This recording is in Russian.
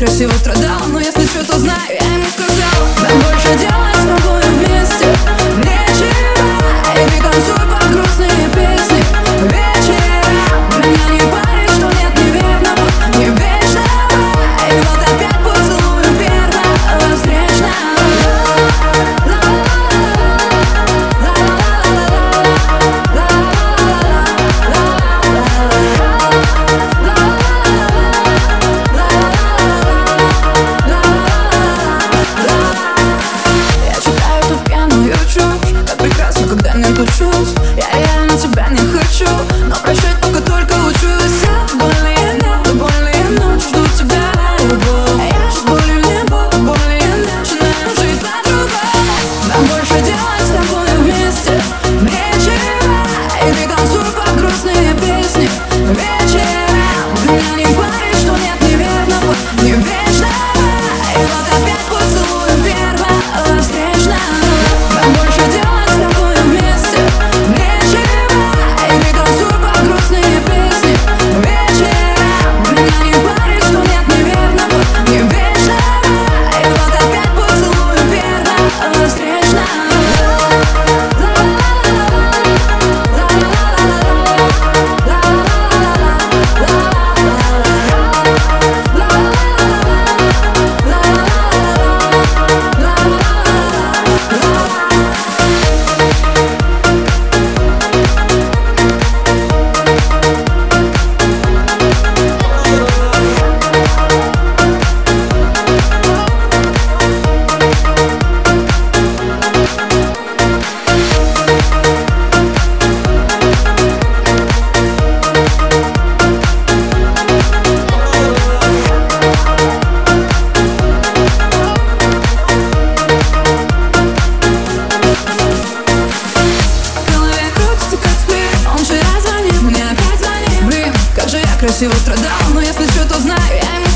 красиво страдал, но я слышу всего страдал Но если что, то знаю, я ему